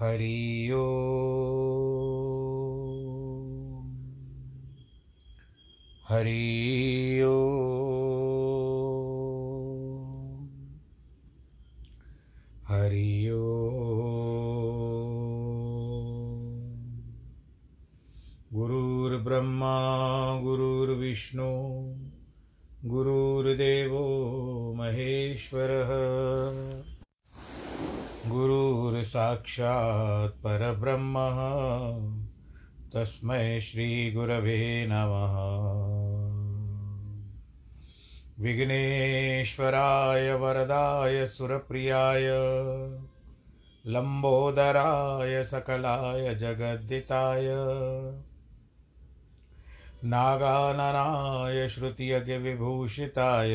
हरि ओ। हरि गुरुर्साक्षात् परब्रह्मः। तस्मै श्रीगुरवे नमः। विघ्नेश्वराय वरदाय सुरप्रियाय लम्बोदराय सकलाय जगद्दिताय नागाननाय श्रुतियज्ञविभूषिताय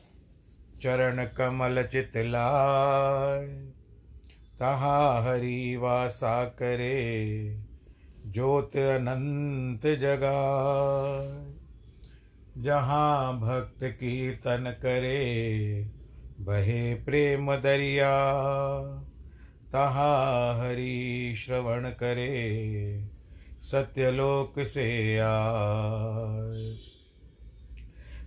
चरण कमल चितलाय तहाँ हरि वासा करे, ज्योत अनंत जगाए जहाँ भक्त कीर्तन करे, बहे प्रेम दरिया। तहाँ हरि श्रवण करे, सत्यलोक से आए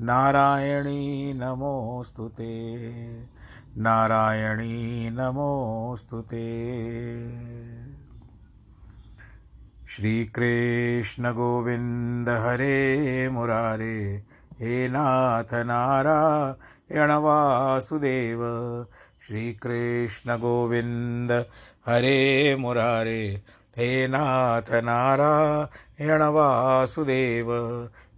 नारायणी नमोऽस्तु ते। नारायणी नमोऽस्तु ते। श्रीकृष्णगोविन्द हरे मुरारे, हे नाथ नारायण वासुदेव। श्रीकृष्णगोविन्द हरे मुरारे, हे नाथ नारायण वासुदेव।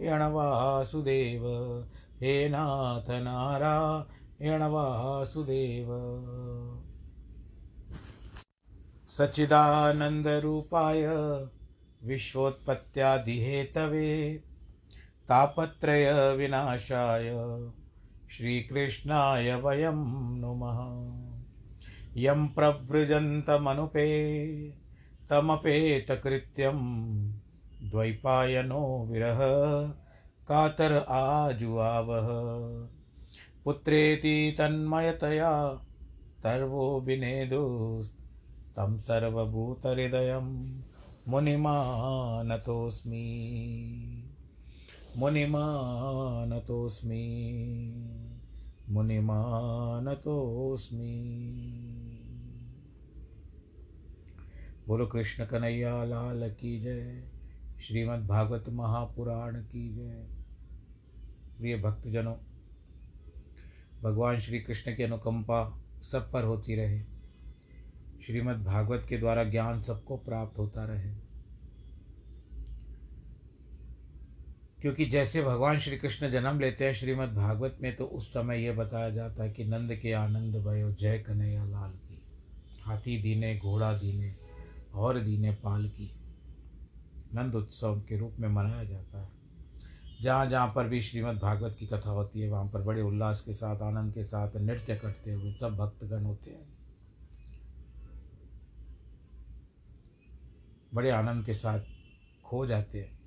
वासुदेव हे नाथ नारायण वासुदेव सच्चिदानन्दरूपाय विश्वोत्पत्त्यादिहेतवे तापत्रयविनाशाय श्रीकृष्णाय वयं नुमः। यं प्रव्रजन्तमनुपे तमपेतकृत्यं द्वैपायनो विरह, कातर आजुआवः पुत्रेति तन्मयतया, तर्वो विनेदुस्तं सर्वभूतहृदयं मुनिमानतोऽस्मि। मुनिमानतोऽस्मि। मुनिमानतोऽस्मि। बोलो कृष्ण कन्हैया, लाल की जय। श्रीमद् भागवत महापुराण की जय। प्रिय भक्तजनों, भगवान श्री कृष्ण की अनुकंपा सब पर होती रहे। श्रीमद् भागवत के द्वारा ज्ञान सबको प्राप्त होता रहे। क्योंकि जैसे भगवान श्री कृष्ण जन्म लेते हैं श्रीमद् भागवत में तो उस समय यह बताया जाता है कि नंद के आनंद भयो जय कन्हैया लाल की। हाथी दीने, घोड़ा दीने, और दीने पाल की। नंद उत्सव के रूप में मनाया जाता है। जहाँ जहाँ पर भी श्रीमद् भागवत की कथा होती है, वहाँ पर बड़े उल्लास के साथ, आनंद के साथ नृत्य करते हुए सब भक्तगण होते हैं। बड़े आनंद के साथ खो जाते हैं।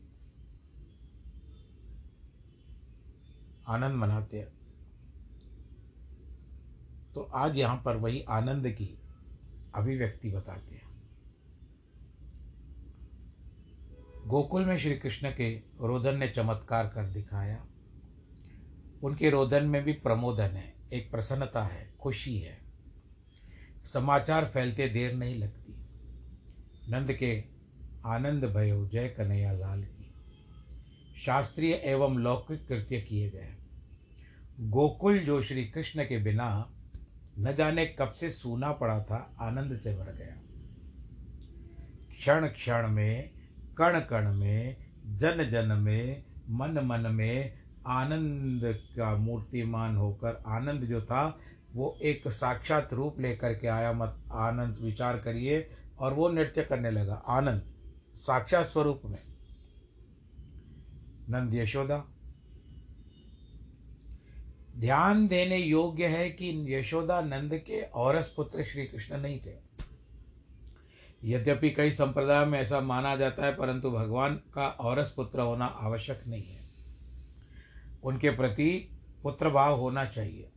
आनंद मनाते हैं। तो आज यहाँ पर वही आनंद की अभिव्यक्ति बताते हैं। गोकुल में श्री कृष्ण के रोदन ने चमत्कार कर दिखाया। उनके रोदन में भी प्रमोदन है, एक प्रसन्नता है, खुशी है। समाचार फैलते देर नहीं लगती। नंद के आनंद भयो, जय कन्हैया लाल की। शास्त्रीय एवं लौकिक कृत्य किए गए। गोकुल जो श्री कृष्ण के बिना न जाने कब से सूना पड़ा था, आनंद से भर गया। क्षण क्षण में कण कण में, जन जन में, मन मन में आनंद का मूर्तिमान होकर आनंद जो था, वो एक साक्षात रूप लेकर के आया। मत आनंद विचार करिए और वो नृत्य करने लगा। आनंद, साक्षात स्वरूप में। नंद यशोदा, ध्यान देने योग्य है कि यशोदा नंद के औरस पुत्र श्री कृष्ण नहीं थे। यद्यपि कई संप्रदाय में ऐसा माना जाता है, परंतु भगवान का औरस पुत्र होना आवश्यक नहीं है। उनके प्रति पुत्र भाव होना चाहिए।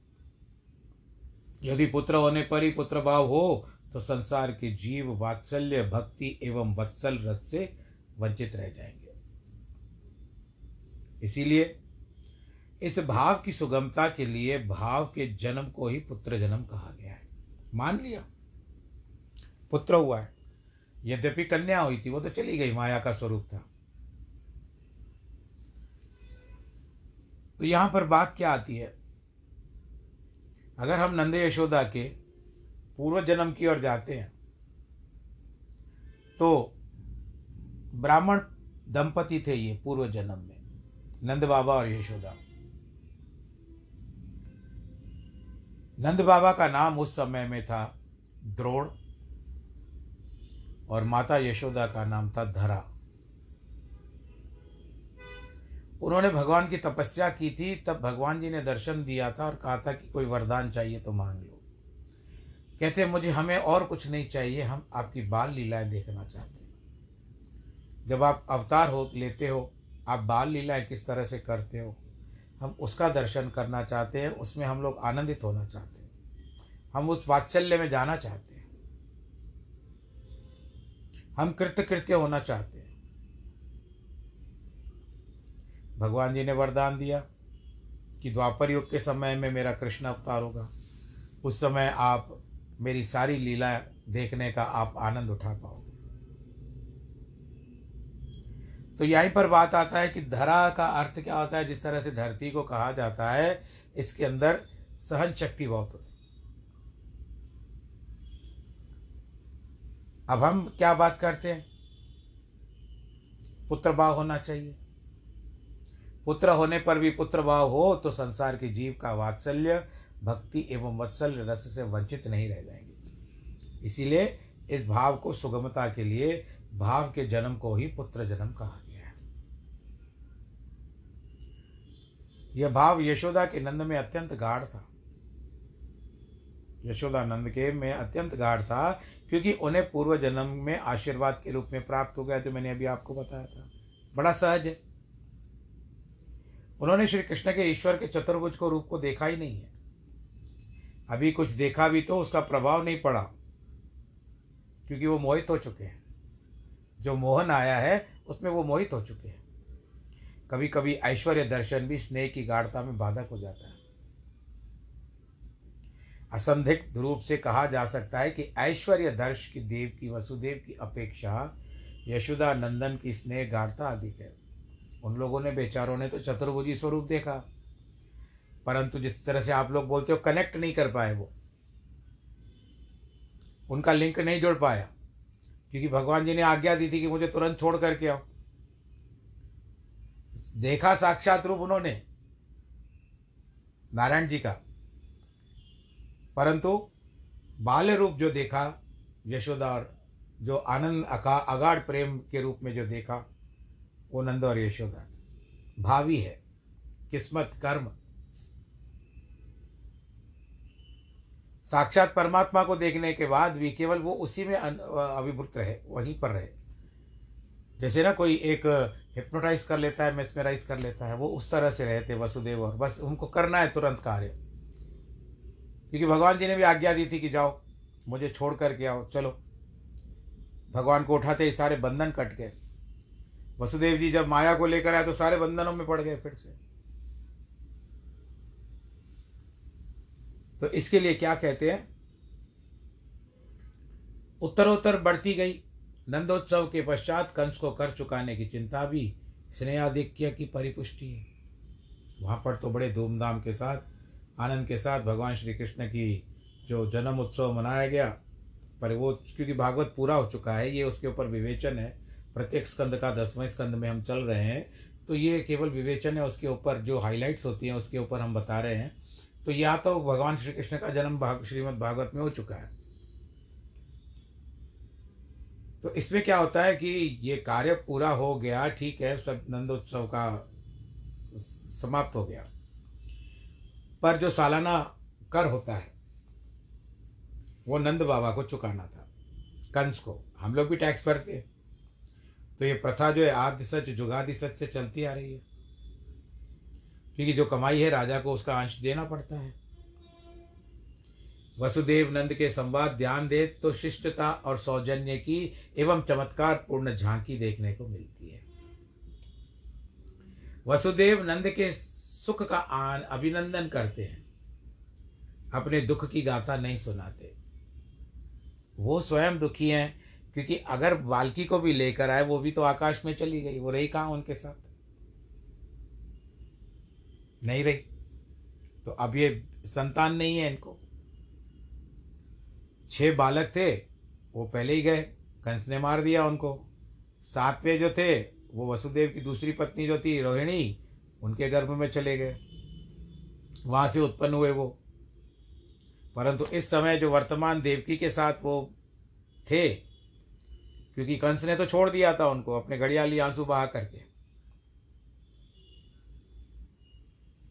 यदि पुत्र होने पर ही पुत्र भाव हो तो संसार के जीव, वात्सल्य, भक्ति एवं वत्सल रस से वंचित रह जाएँगे। इसीलिए इस भाव की सुगमता के लिए भाव के जन्म को ही पुत्र जन्म कहा गया है। मान लिया, पुत्र हुआ है। यद्यपि कन्या हुई थी, वो तो चली गई, माया का स्वरूप था। तो यहाँ पर बात क्या आती है? अगर हम नंद यशोदा के पूर्व जन्म की ओर जाते हैं तो ब्राह्मण दंपति थे ये पूर्व जन्म में, नंद बाबा और यशोदा। नंद बाबा का नाम उस समय में था द्रोण। और माता यशोदा का नाम था धरा। उन्होंने भगवान की तपस्या की थी, तब भगवान जी ने दर्शन दिया था और कहा था कि कोई वरदान चाहिए तो मांग लो। कहते, मुझे, हमें और कुछ नहीं चाहिए, हम आपकी बाल लीलाएँ देखना चाहते हैं। जब आप अवतार हो, लेते हो, आप बाल लीलाएँ किस तरह से करते हो, हम उसका दर्शन करना चाहते हैं, उसमें हम लोग आनंदित होना चाहते हैं। हम उस वात्सल्य में जाना चाहते हैं। हम कृतकृत्य होना चाहते हैं। भगवान जी ने वरदान दिया कि द्वापर युग के समय में मेरा कृष्ण अवतार होगा। उस समय आप मेरी सारी लीला देखने का आप आनंद उठा पाओगे। तो यहीं पर बात आता है कि धरा का अर्थ क्या होता है? जिस तरह से धरती को कहा जाता है, इसके अंदर सहन शक्ति बहुत होती अब हम क्या बात करते हैं? पुत्र भाव होना चाहिए। पुत्र होने पर भी पुत्र भाव हो तो संसार के जीव का वात्सल्य, भक्ति एवं वत्सल रस से वंचित नहीं रह जाएँगे। इसीलिए इस भाव को सुगमता के लिए भाव के जन्म को ही पुत्र जन्म कहा गया है। यह भाव यशोदा के नंद में अत्यंत गाढ़ था। यशोदा नंद के में अत्यंत गाढ़ था, क्योंकि उन्हें पूर्व जन्म में आशीर्वाद के रूप में प्राप्त हो गया तो मैंने अभी आपको बताया था। बड़ा सहज है। उन्होंने श्री कृष्ण के ईश्वर के चतुर्भुज को रूप को देखा ही नहीं है। अभी कुछ देखा भी तो उसका प्रभाव नहीं पड़ा, क्योंकि वो मोहित हो चुके हैं। जो मोहन आया है, उसमें वो मोहित हो चुके हैं। कभी कभी ऐश्वर्य दर्शन भी स्नेह की गाढ़ता में बाधक हो जाता है। असंदिग्ध रूप से कहा जा सकता है कि ऐश्वर्य दर्श की देव की, वसुदेव की अपेक्षा यशोदा नंदन की स्नेह गाढ़ता अधिक है। उन लोगों ने, बेचारों ने तो चतुर्भुजी स्वरूप देखा। परंतु जिस तरह से आप लोग बोलते हो कनेक्ट नहीं कर पाए वो। उनका लिंक नहीं जुड़ पाया, क्योंकि भगवान जी ने आज्ञा दी थी कि मुझे तुरंत छोड़ करके आओ। देखा साक्षात रूप उन्होंने, नारायण जी का। परंतु बाल्य रूप जो देखा, यशोदा और जो आनंद अका, अगाढ़ प्रेम के रूप में जो देखा, वो नंद और यशोदा भावी है, किस्मत, कर्म। साक्षात परमात्मा को देखने के बाद भी केवल वो उसी में अभिभूत रहे, वहीं पर रहे। जैसे ना कोई एक हिप्नोटाइज कर लेता है मेस्मेराइज कर लेता है, वो उस तरह से रहते, वसुदेव, और बस उनको करना है तुरंत कार्य। क्योंकि भगवान जी ने भी आज्ञा दी थी कि जाओ, मुझे छोड़ करके आओ, चलो। भगवान को उठाते ही सारे बंधन कट गए। वसुदेव जी जब माया को लेकर आए तो सारे बंधनों में पड़ गए फिर से। तो इसके लिए क्या कहते हैं? उत्तरोत्तर बढ़ती गई। नंदोत्सव के पश्चात कंस को कर चुकाने की चिंता भी स्नेहाधिक्य की परिपुष्टि है। वहाँ पर तो बड़े धूमधाम के साथ आनंद के साथ भगवान श्री कृष्ण की जो जन्म उत्सव मनाया गया पर वो क्योंकि भागवत पूरा हो चुका है, ये उसके ऊपर विवेचन है। प्रत्येक स्कंद का दसवें स्कंद में हम चल रहे हैं तो ये केवल विवेचन है, उसके ऊपर जो हाइलाइट्स होती हैं, उसके ऊपर हम बता रहे हैं। तो या तो भगवान श्री कृष्ण का जन्म भाग, श्रीमद भागवत में हो चुका है। तो इसमें क्या होता है कि ये कार्य पूरा हो गया, ठीक है, सब नंदोत्सव का समाप्त हो गया। पर जो सालाना कर होता है, वो नंद बाबा को चुकाना था, कंस को। हम लोग भी टैक्स भरते हैं। तो ये प्रथा जो है, आदि सच, जुगादि सच से चलती आ रही है। क्योंकि जो कमाई है, राजा को उसका अंश देना पड़ता है। वसुदेव नंद के संवाद, ध्यान दे तो शिष्टता और सौजन्य की एवं चमत्कार पूर्ण झांकी देखने को मिलती है। वसुदेव नंद के सुख का आन अभिनंदन करते हैं। अपने दुख की गाथा नहीं सुनाते। वो स्वयं दुखी हैं, क्योंकि अगर बालकी को भी लेकर आए, वो भी तो आकाश में चली गई, वो रही कहाँ उनके साथ? नहीं रही। तो अब ये संतान नहीं है इनको। छह बालक थे, वो पहले ही गए, कंस ने मार दिया उनको। सातवें जो थे, वो वसुदेव की दूसरी पत्नी जो थी, रोहिणी उनके गर्भ में चले गए। वहाँ से उत्पन्न हुए वो। परंतु इस समय जो वर्तमान देवकी के साथ वो थे, क्योंकि कंस ने तो छोड़ दिया था उनको, अपने घड़ियाली आँसू बहा करके।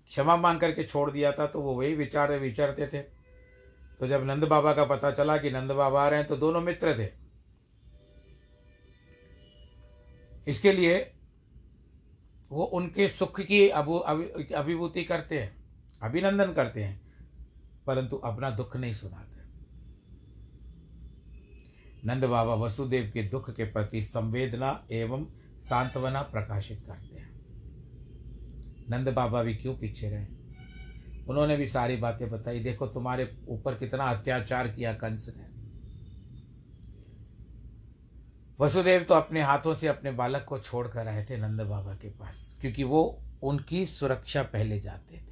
क्षमा मांग करके छोड़ दिया था तो वो वही विचार विचारते थे। तो जब नंद बाबा का पता चला कि नंद बाबा आ रहे हैं तो दोनों मित्र थे। इसके लिए वो उनके सुख की अभु अभिभूति करते हैं, अभिनंदन करते हैं, परंतु अपना दुख नहीं सुनाते। नंद बाबा वसुदेव के दुख के प्रति संवेदना एवं सांत्वना प्रकाशित करते हैं। नंद बाबा भी क्यों पीछे रहे? उन्होंने भी सारी बातें बताई। देखो, तुम्हारे ऊपर कितना अत्याचार किया कंस ने। वसुदेव तो अपने हाथों से अपने बालक को छोड़कर आए थे नंद बाबा के पास क्योंकि वो उनकी सुरक्षा पहले जाते थे।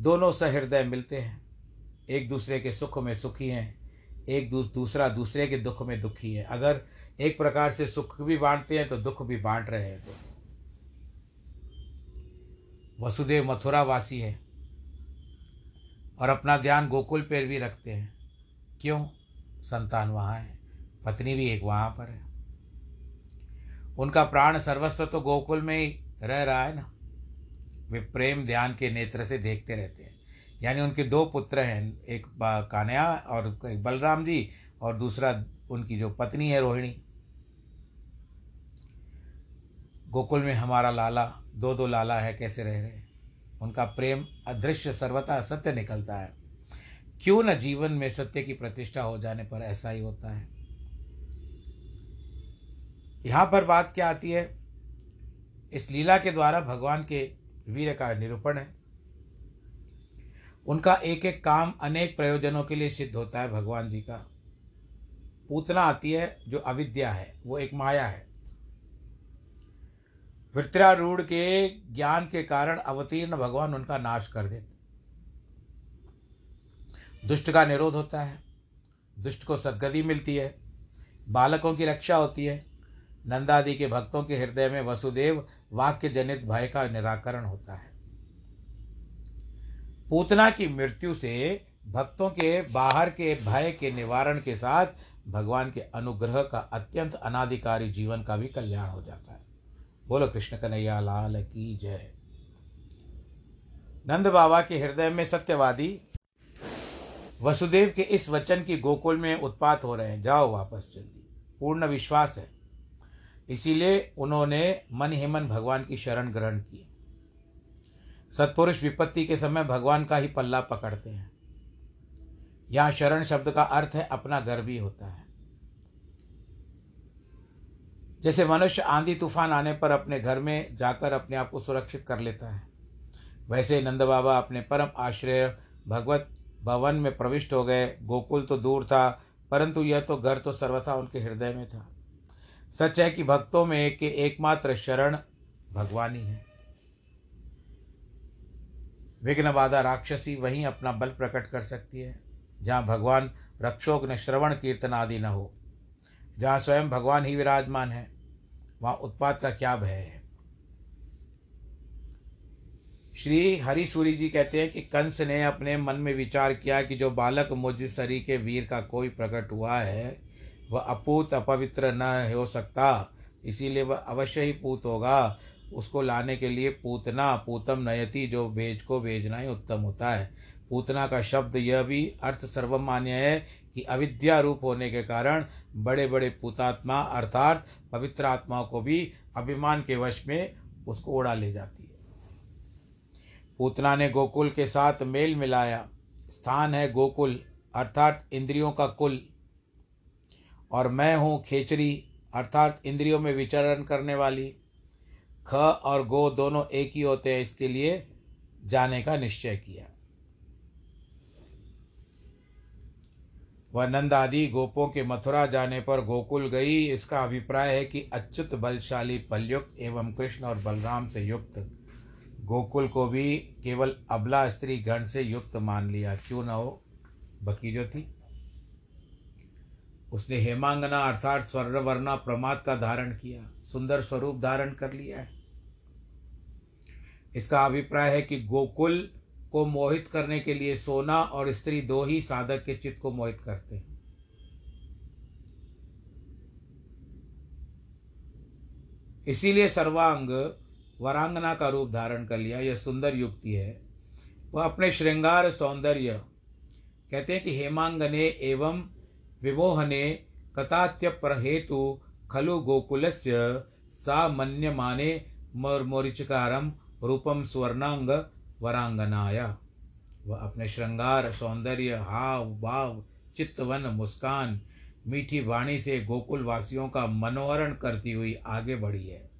दोनों सहृदय मिलते हैं। एक दूसरे के सुख में सुखी हैं एक दूस, दूसरा दूसरे के दुख में दुखी है। अगर एक प्रकार से सुख भी बांटते हैं तो दुख भी बांट रहे हैं तो वसुदेव मथुरा वासी है। और अपना ध्यान गोकुल पर भी रखते हैं। क्यों? संतान वहाँ है, पत्नी भी एक वहाँ पर है। उनका प्राण सर्वस्व तो गोकुल में ही रह रहा है ना। वे प्रेम ध्यान के नेत्र से देखते रहते हैं। यानी उनके दो पुत्र हैं, एक कान्या और एक बलराम जी और दूसरा उनकी जो पत्नी है रोहिणी। गोकुल में हमारा लाला दो दो लाला है, कैसे रह रहे उनका प्रेम अदृश्य, सर्वथा सत्य निकलता है। क्यों न जीवन में सत्य की प्रतिष्ठा हो जाने पर ऐसा ही होता है? यहाँ पर बात क्या आती है? इस लीला के द्वारा भगवान के वीर का निरूपण है। उनका एक एक काम अनेक प्रयोजनों के लिए सिद्ध होता है भगवान जी का। पूतना आती है जो अविद्या है, वो एक माया है। वृत्रारूढ़ के ज्ञान के कारण अवतीर्ण भगवान उनका नाश कर देते दुष्ट का निरोध होता है, दुष्ट को सदगति मिलती है, बालकों की रक्षा होती है, नंदादि के भक्तों के हृदय में वसुदेव वाक्य जनित भय का निराकरण होता है। पूतना की मृत्यु से भक्तों के बाहर के भय के निवारण के साथ भगवान के अनुग्रह का अत्यंत अनाधिकारी जीवन का भी कल्याण हो जाता है। बोलो कृष्ण कन्हैया, लाल की जय। नंद बाबा के हृदय में सत्यवादी, वसुदेव के इस वचन की गोकुल में उत्पात हो रहे हैं। जाओ वापस जल्दी। पूर्ण विश्वास है। इसीलिए उन्होंने मन ही मन भगवान की शरण ग्रहण की। सत्पुरुष विपत्ति के समय भगवान का ही पल्ला पकड़ते हैं। यहाँ शरण शब्द का अर्थ है अपना घर भी होता है। जैसे मनुष्य आंधी तूफ़ान आने पर अपने घर में जाकर अपने आप को सुरक्षित कर लेता है। वैसे नंद बाबा अपने परम आश्रय भगवत भवन में प्रविष्ट हो गए। गोकुल तो दूर था, परंतु यह तो घर तो सर्वथा उनके हृदय में था। सच है कि भक्तों में के एकमात्र शरण भगवान ही है। विघ्न बाधा राक्षसी वहीं अपना बल प्रकट कर सकती है, जहाँ भगवान रक्षोग न श्रवण कीर्तन आदि न हो, जहाँ स्वयं भगवान ही विराजमान है। वहाँ उत्पाद का क्या भय है? श्री हरिसूरी जी कहते हैं कि कंस ने अपने मन में विचार किया कि जो बालक मुझ सरी के वीर का कोई प्रकट हुआ है, वह अपूत अपवित्र न हो सकता। इसीलिए वह अवश्य ही पूत होगा। उसको लाने के लिए पूतना पूतम नयति, जो भेज को भेजना ही उत्तम होता है। पूतना का शब्द यह भी अर्थ सर्वमान्य है कि अविद्या रूप होने के कारण बड़े बड़े पुतात्मा अर्थात पवित्र आत्माओं को भी अभिमान के वश में उसको उड़ा ले जाती है। पूतना ने गोकुल के साथ मेल मिलाया। स्थान है गोकुल, अर्थात इंद्रियों का कुल। और मैं हूँ खेचरी, अर्थात इंद्रियों में विचरण करने वाली। ख और गो दोनों एक ही होते हैं, इसके लिए जाने का निश्चय किया। वह नंद आदि गोपों के मथुरा जाने पर गोकुल गई। इसका अभिप्राय है कि अच्युत बलशाली पलयुक्त एवं कृष्ण और बलराम से युक्त। गोकुल को भी केवल अबला स्त्री गण से युक्त मान लिया। क्यों न हो? बकी जो थी उसने हेमांगना अर्थात स्वर्णवर्णा प्रमाद का धारण किया। सुंदर स्वरूप धारण कर लिया है। इसका अभिप्राय है कि गोकुल को मोहित करने के लिए सोना और स्त्री दो ही साधक के चित्त को मोहित करते हैं। इसीलिए सर्वांग वरांगना का रूप धारण कर लिया, यह सुंदर युक्ति है। वह अपने श्रृंगार सौंदर्य, कहते हैं कि हेमांगने एवं विमोहने कथात्य पर हेतु खलु गोकुलस्य सा मन्यमाने मोरिचकारम रूपम स्वर्णांग वरांगनाया। वह अपने श्रृंगार, सौंदर्य, हाव, भाव, चित्तवन, मुस्कान, मीठी वाणी से गोकुल वासियों का मनोहरण करती हुई आगे बढ़ी है।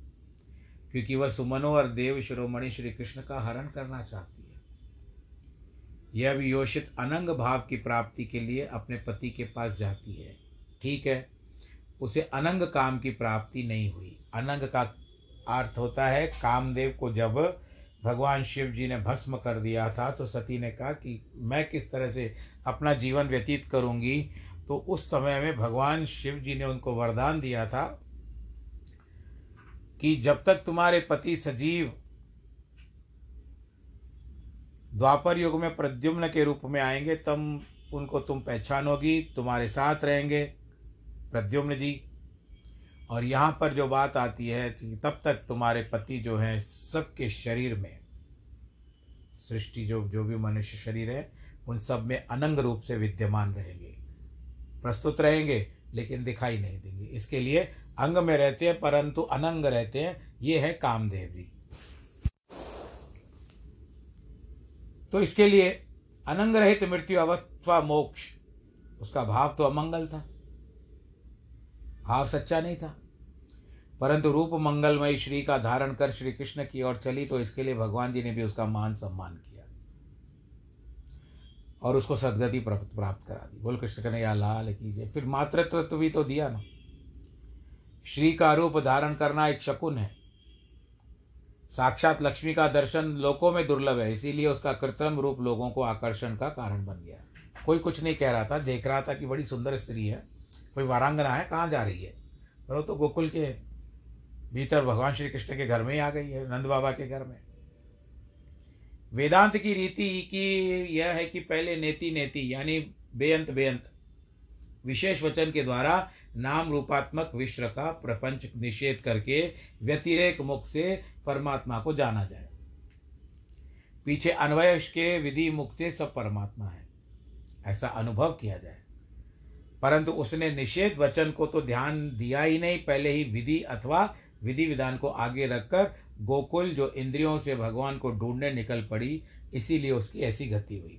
क्योंकि वह सुमनोहर देव शिरोमणि श्री कृष्ण का हरण करना चाहती है। यह भी योषित अनंग भाव की प्राप्ति के लिए अपने पति के पास जाती है। ठीक है, उसे अनंग काम की प्राप्ति नहीं हुई। अनंग का अर्थ होता है, कामदेव को जब भगवान शिव जी ने भस्म कर दिया था तो सती ने कहा कि मैं किस तरह से अपना जीवन व्यतीत करूँगी। तो उस समय में भगवान शिव जी ने उनको वरदान दिया था कि जब तक तुम्हारे पति सजीव द्वापर युग में प्रद्युम्न के रूप में आएँगे, तब उनको तुम पहचानोगी, तुम्हारे साथ रहेंगे। प्रद्युम्न जी और यहाँ पर जो बात आती है कि तब तक तुम्हारे पति जो हैं सबके शरीर में, सृष्टि जो जो भी मनुष्य शरीर है, उन सब में अनंग रूप से विद्यमान रहेंगे। प्रस्तुत रहेंगे, लेकिन दिखाई नहीं देंगे। इसके लिए अंग में रहते हैं, परंतु अनंग रहते हैं। ये है कामदेव जी। तो इसके लिए अनंग रहित मृत्यु अवस्था मोक्ष। उसका भाव तो अमंगल था। भाव सच्चा नहीं था। परंतु रूप मंगलमय श्री का धारण कर श्री कृष्ण की ओर चली तो इसके लिए भगवान जी ने भी उसका मान सम्मान किया और उसको सदगति प्राप्त करा दी। बोल कृष्ण कन्हैया लाल कीजिए फिर मातृत्व भी तो दिया ना। श्री का रूप धारण करना एक शकुन है। साक्षात लक्ष्मी का दर्शन लोकों में दुर्लभ है, इसीलिए उसका कृत्रिम रूप लोगों को आकर्षण का कारण बन गया। कोई कुछ नहीं कह रहा था, देख रहा था कि बड़ी सुंदर स्त्री है। कोई वारांगना है, कहाँ जा रही है? वो तो गोकुल के भीतर भगवान श्री कृष्ण के घर में ही आ गई है, नंद बाबा के घर में। वेदांत की रीति की यह है कि पहले नेति नेति, यानी बेअंत बेअंत, विशेष वचन के द्वारा नाम रूपात्मक विश्व का प्रपंच निषेध करके व्यतिरेक मुख से परमात्मा को जाना जाए। पीछे अन्वय के विधि मुख से सब परमात्मा है। ऐसा अनुभव किया जाए। परंतु उसने निषेध वचन को तो ध्यान दिया ही नहीं, पहले ही विधि अथवा विधि विधान को आगे रखकर गोकुल जो इंद्रियों से भगवान को ढूँढने निकल पड़ी, इसीलिए उसकी ऐसी गति हुई।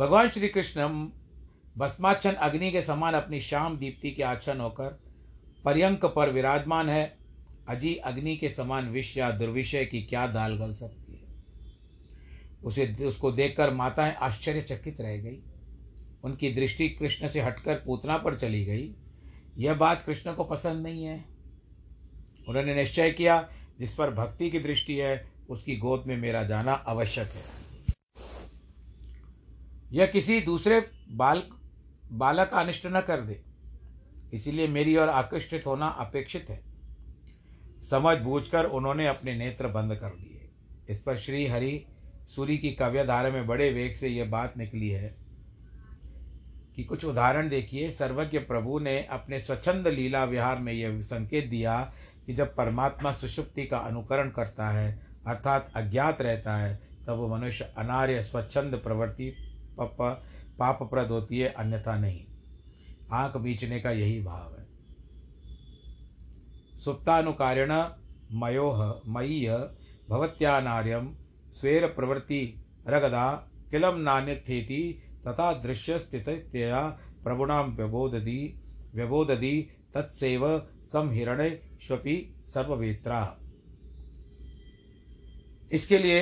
भगवान श्री कृष्ण भस्माच्छन अग्नि के समान अपनी श्याम दीप्ति के आच्छन होकर पर्यंक पर विराजमान है। अजी अग्नि के समान विष या दुर्विषय की क्या दाल गल सकती? उसे उसको देखकर माताएँ आश्चर्यचकित रह गई। उनकी दृष्टि कृष्ण से हटकर पूतना पर चली गई। यह बात कृष्ण को पसंद नहीं है। उन्होंने निश्चय किया, जिस पर भक्ति की दृष्टि है, उसकी गोद में मेरा जाना आवश्यक है। यह किसी दूसरे बाल, बालक अनिष्ट न कर दे। इसीलिए मेरी ओर आकृष्टित होना अपेक्षित है। समझ बूझकर उन्होंने अपने नेत्र बंद कर दिए। इस पर श्री हरि सूर्य की काव्यधारा में बड़े वेग से यह बात निकली है कि कुछ उदाहरण देखिए। सर्वज्ञ प्रभु ने अपने स्वच्छंद लीला विहार में यह संकेत दिया कि जब परमात्मा सुषुप्ति का अनुकरण करता है, अर्थात अज्ञात रहता है, तब वो मनुष्य अनार्य, स्वच्छंद प्रवृत्ति पापप्रद होती है, अन्यथा नहीं। आँख बीचने का यही भाव है। सुप्तानुकारिण मयोह मय्य भवत्यानार्यम स्वेर प्रवृत्ति रगदा किलम नान्यथेति तथा दृश्य स्थितया प्रभुणां व्यबोधति व्यबोधति तत्सेव स्वपि सर्ववेत्रा। इसके लिए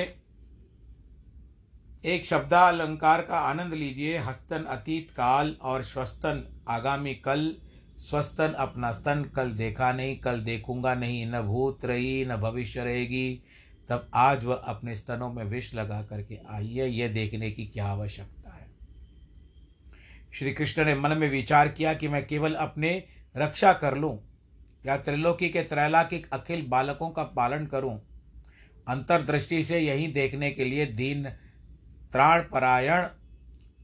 एक शब्दालंकार का आनंद लीजिए, हस्तन अतीत काल और श्वस्तन आगामी कल। स्वस्तन अपना स्तन, कल देखा नहीं, कल देखूँगा नहीं, न भूत रही, न भविष्य रहेगी। तब आज वह अपने स्तनों में विष लगा करके आई है यह देखने की क्या आवश्यकता है। श्री कृष्ण ने मन में विचार किया कि मैं केवल अपने रक्षा कर लूँ या त्रिलोकी के त्रैलाकिक अखिल बालकों का पालन करूँ। अंतर्दृष्टि से यही देखने के लिए दीन त्राण परायण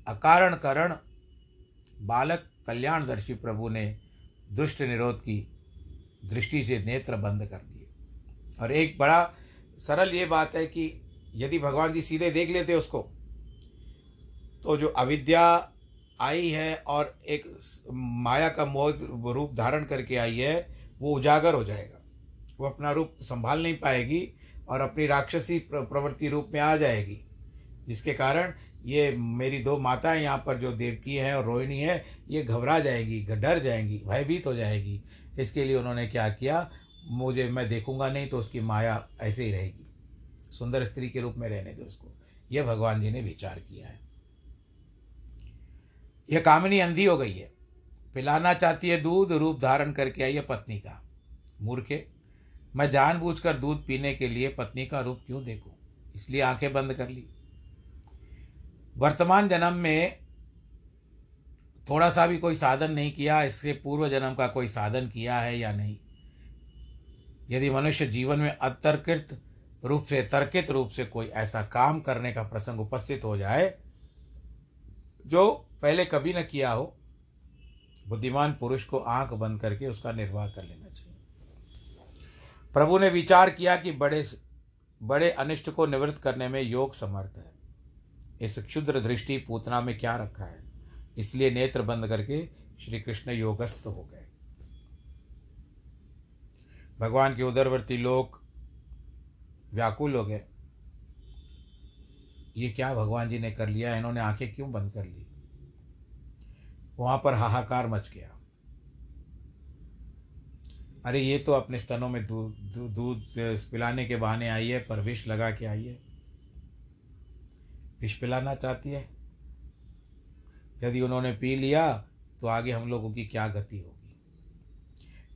अकारण करण बालक कल्याणदर्शी प्रभु ने दुष्ट निरोध की दृष्टि से नेत्र बंद कर दिए। और एक बड़ा सरल ये बात है कि यदि भगवान जी सीधे देख लेते उसको तो जो अविद्या आई है और एक माया का मोह रूप धारण करके आई है, वो उजागर हो जाएगा। वो अपना रूप संभाल नहीं पाएगी और अपनी राक्षसी प्रवृत्ति रूप में आ जाएगी। जिसके कारण ये मेरी दो माताएँ यहाँ पर जो देवकी हैं और रोहिणी है, ये घबरा जाएगी, डर जाएँगी, भयभीत हो जाएगी। इसके लिए उन्होंने क्या किया? मुझे, मैं देखूँगा नहीं तो उसकी माया ऐसे ही रहेगी। सुंदर स्त्री के रूप में रहने दो उसको। यह भगवान जी ने विचार किया है। यह कामिनी अंधी हो गई है। पिलाना चाहती है दूध, रूप धारण करके आई है पत्नी का। मूर्खे, मैं जानबूझकर दूध पीने के लिए पत्नी का रूप क्यों देखूँ? इसलिए आँखें बंद कर ली। वर्तमान जन्म में थोड़ा सा भी कोई साधन नहीं किया, इसके पूर्व जन्म का कोई साधन किया है या नहीं? यदि मनुष्य जीवन में अतर्कित रूप से, तर्कित रूप से कोई ऐसा काम करने का प्रसंग उपस्थित हो जाए, जो पहले कभी न किया हो, बुद्धिमान पुरुष को आँख बंद करके उसका निर्वाह कर लेना चाहिए। प्रभु ने विचार किया कि बड़े बड़े अनिष्ट को निवृत्त करने में योग समर्थ है। इस क्षुद्र दृष्टि पूतना में क्या रखा है? इसलिए नेत्र बंद करके श्री कृष्ण योगस्थ हो गए। भगवान के उदरवर्ती लोग व्याकुल हो गए। ये क्या भगवान जी ने कर लिया? इन्होंने आँखें क्यों बंद कर ली? वहाँ पर हाहाकार मच गया। अरे, ये तो अपने स्तनों में दूध दूध पिलाने के बहाने आई है, पर विष लगा के आई है। विष पिलाना चाहती है? यदि उन्होंने पी लिया तो आगे हम लोगों की क्या गति होगी?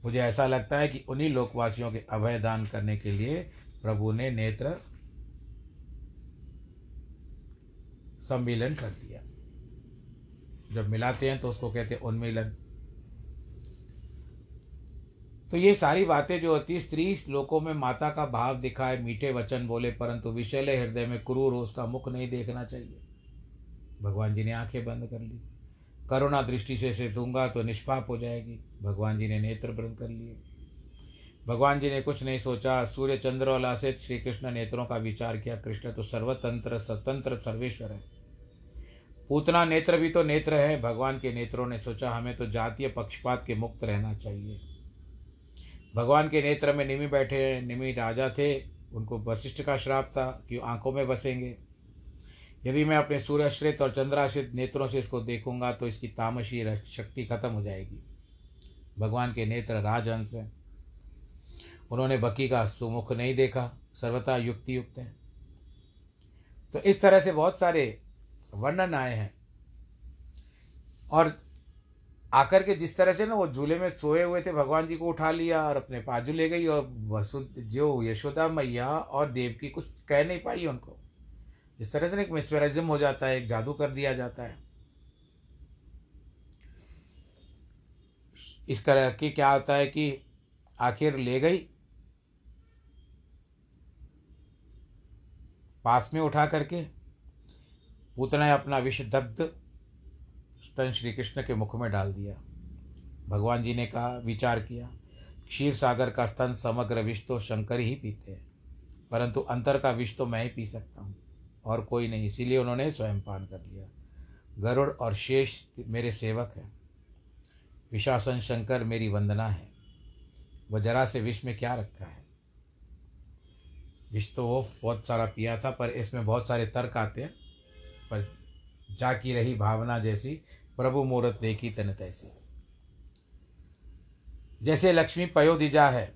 मुझे ऐसा लगता है कि उन्हीं लोकवासियों के अभय दान करने के लिए प्रभु ने नेत्र सम्मिलन कर दिया। जब मिलाते हैं तो उसको कहते हैं उन्मिलन। तो ये सारी बातें जो होती, स्त्री लोकों में माता का भाव दिखाए, मीठे वचन बोले, परंतु विशैले हृदय में क्रूर हो, उसका मुख नहीं देखना चाहिए। भगवान जी ने आँखें बंद कर ली। करुणा दृष्टि से इसे दूँगा तो निष्पाप हो जाएगी। भगवान जी ने नेत्र बंद कर लिए। भगवान जी ने कुछ नहीं सोचा। सूर्य, चंद्र और लासित श्री कृष्ण नेत्रों का विचार किया। कृष्ण तो सर्वतंत्र, स्वतंत्र, सर्वेश्वर है। पूतना नेत्र भी तो नेत्र है। भगवान के नेत्रों ने सोचा, हमें तो जातीय पक्षपात के मुक्त रहना चाहिए। भगवान के नेत्र में निमि बैठे हैं। निमि राजा थे। उनको वशिष्ठ का श्राप था कि आँखों में बसेंगे। यदि मैं अपने सूर्याश्रित और चंद्राश्रित नेत्रों से इसको देखूँगा तो इसकी तामशी शक्ति खत्म हो जाएगी। भगवान के नेत्र राजहंस हैं। उन्होंने बकी का सुमुख नहीं देखा, सर्वथा युक्ति युक्त है। तो इस तरह से बहुत सारे वर्णन आए हैं। और आकर के जिस तरह से ना वो झूले में सोए हुए थे, भगवान जी को उठा लिया और अपने पाजू ले गई, और वसु जो यशोदा मैया और देव की कुछ कह नहीं पाई उनको। इस तरह से एक मिसमराइजम हो जाता है, एक जादू कर दिया जाता है। इस तरह की क्या होता है कि आखिर ले गई, पास में उठा करके, पूतना अपना विष दग्ध स्तन श्री कृष्ण के मुख में डाल दिया। भगवान जी ने कहा, विचार किया, क्षीर सागर का स्तन समग्र विष तो शंकर ही पीते हैं, परंतु अंतर का विष तो मैं ही पी सकता हूँ। और कोई नहीं, इसीलिए उन्होंने स्वयं पान कर लिया। गरुड़ और शेष मेरे सेवक हैं। विशासन शंकर मेरी वंदना है। वह जरा से विष में क्या रखा है? विष तो वो बहुत सारा पिया था, पर इसमें बहुत सारे तर्क आते हैं। पर जाकी रही भावना जैसी, प्रभु मूर्त देखी तन तैसी। जैसे लक्ष्मी पयोदिजा है,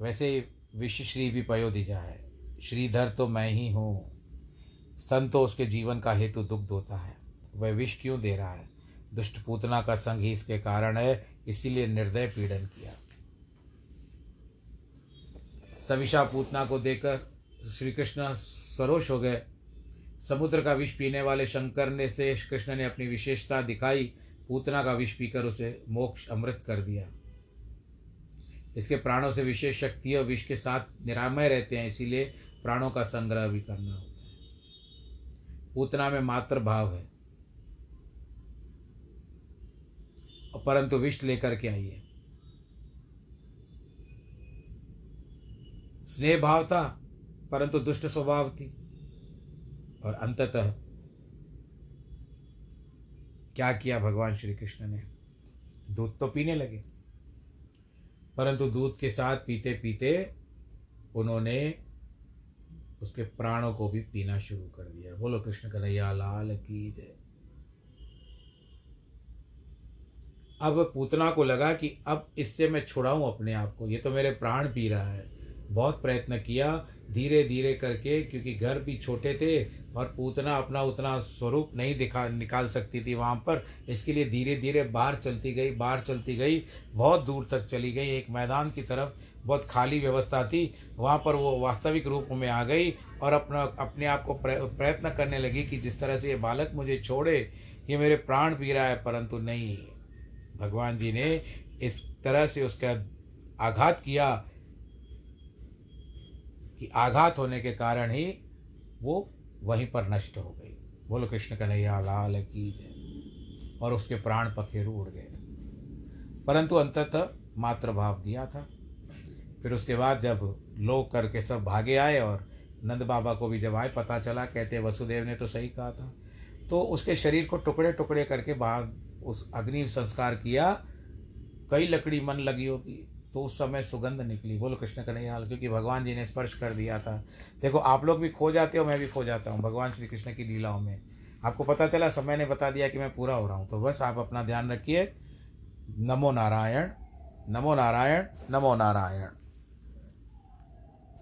वैसे विश्वश्री भी पयोदिजा है। श्रीधर तो मैं ही हूँ। स्तन तो उसके जीवन का हेतु दुग्ध होता है। वह विष क्यों दे रहा है? दुष्ट पूतना का संग ही इसके कारण है, इसीलिए निर्दय पीड़न किया। सविशा पूतना को देखकर श्री कृष्ण सरोष हो गए। समुद्र का विष पीने वाले शंकर ने से कृष्ण ने अपनी विशेषता दिखाई। पूतना का विष पीकर उसे मोक्ष अमृत कर दिया। इसके प्राणों से विशेष शक्ति और विष के साथ निरामय रहते हैं, इसीलिए प्राणों का संग्रह भी करना है पूतना में मात्र भाव है। परंतु विष लेकर के आइए। स्नेह भाव था, परंतु दुष्ट स्वभाव थी। और अंततः क्या किया भगवान श्री कृष्ण ने? दूध तो पीने लगे। परंतु दूध के साथ पीते पीते उन्होंने उसके प्राणों को भी पीना शुरू कर दिया। बोलो, कृष्ण कन्हैया, लाल की जय। अब पूतना को लगा कि अब इससे मैं छुड़ाऊं अपने आप को। ये तो मेरे प्राण पी रहा है। बहुत प्रयत्न किया धीरे धीरे करके, क्योंकि घर भी छोटे थे और पूतना अपना उतना स्वरूप नहीं दिखा, निकाल सकती थी वहाँ पर। इसके लिए धीरे धीरे बाहर चलती गई बाहर चलती गई, बहुत दूर तक चली गई। एक मैदान की तरफ़ बहुत खाली व्यवस्था थी। वहाँ पर वो वास्तविक रूप में आ गई और अपना, अपने आप को प्रयत्न करने लगी कि जिस तरह से ये बालक मुझे छोड़े, ये मेरे प्राण पी रहा है, परंतु नहीं। भगवान जी ने इस तरह से उसका आघात किया कि आघात होने के कारण ही वो वहीं पर नष्ट हो गई। बोलो, कृष्ण कन्हैया, लाल की जय। और उसके प्राण पखेरु उड़ गए। परंतु अंततः मात्र भाव दिया था। फिर उसके बाद जब लोग करके सब भागे आए और नंद बाबा को भी जब आए, पता चला, कहते, वसुदेव ने तो सही कहा था। तो उसके शरीर को टुकड़े टुकड़े करके बाद उस अग्नि संस्कार किया, कई लकड़ी मन लगी होगी। तो उस समय सुगंध निकली। बोलो, कृष्ण कन्हैयाल क्योंकि भगवान जी ने स्पर्श कर दिया था। देखो, आप लोग भी खो जाते हो, मैं भी खो जाता हूँ। भगवान श्री कृष्ण की लीलाओं में। आपको पता चला, समय ने बता दिया कि मैं पूरा हो रहा हूँ। तो बस आप अपना ध्यान रखिए। नमो नारायण नमो नारायण नमो नारायण।